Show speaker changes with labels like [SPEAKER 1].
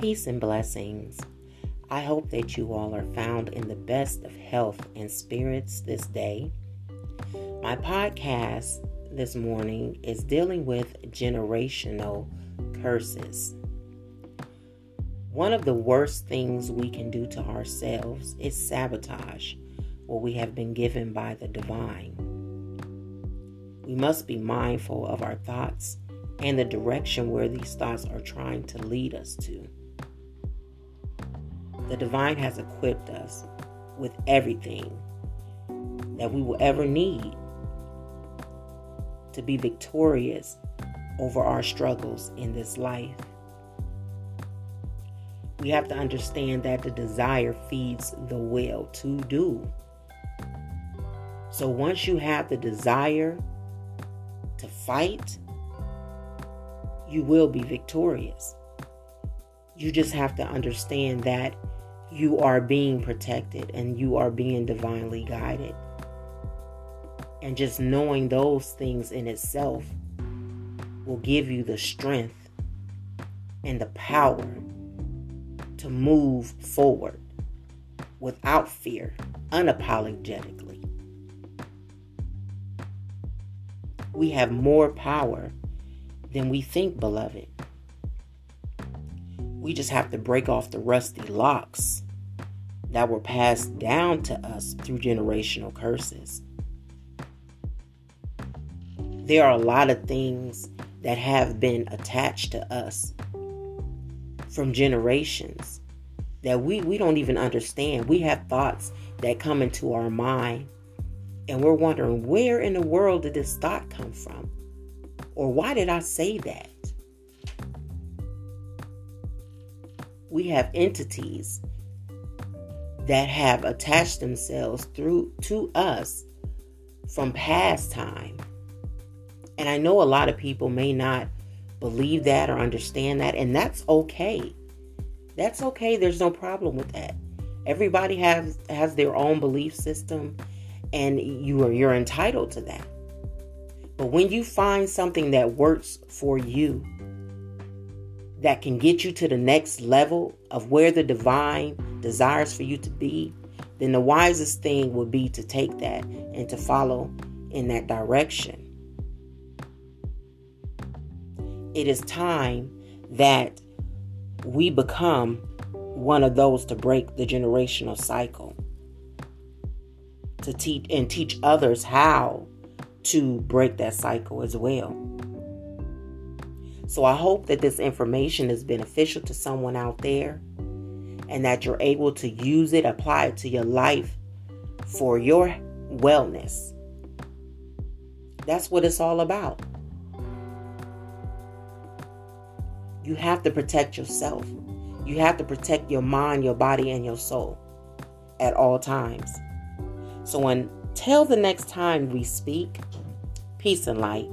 [SPEAKER 1] Peace and blessings. I hope that you all are found in the best of health and spirits this day. My podcast this morning is dealing with generational curses. One of the worst things we can do to ourselves is sabotage what we have been given by the divine. We must be mindful of our thoughts and the direction where these thoughts are trying to lead us to. The divine has equipped us with everything that we will ever need to be victorious over our struggles in this life. We have to understand that the desire feeds the will to do. So once you have the desire to fight, you will be victorious. You just have to understand that you are being protected and you are being divinely guided. And just knowing those things in itself will give you the strength and the power to move forward without fear, unapologetically. We have more power than we think, beloved. We just have to break off the rusty locks that were passed down to us through generational curses. There are a lot of things that have been attached to us from generations that we, we don't even understand. We have thoughts that come into our mind, and we're wondering where in the world did this thought come from? Or why did I say that? We have entities that have attached themselves through to us from past time. And I know a lot of people may not believe that or understand that, and that's okay. That's okay. There's no problem with that. Everybody has has their own belief system, and you are you're entitled to that. But when you find something that works for you, that can get you to the next level of where the divine desires for you to be, then the wisest thing would be to take that and to follow in that direction. It is time that we become one of those to break the generational cycle. To teach and teach others how to break that cycle as well. So I hope that this information is beneficial to someone out there and that you're able to use it, apply it to your life for your wellness. That's what it's all about. You have to protect yourself. You have to protect your mind, your body, and your soul at all times. So until the next time we speak, peace and light.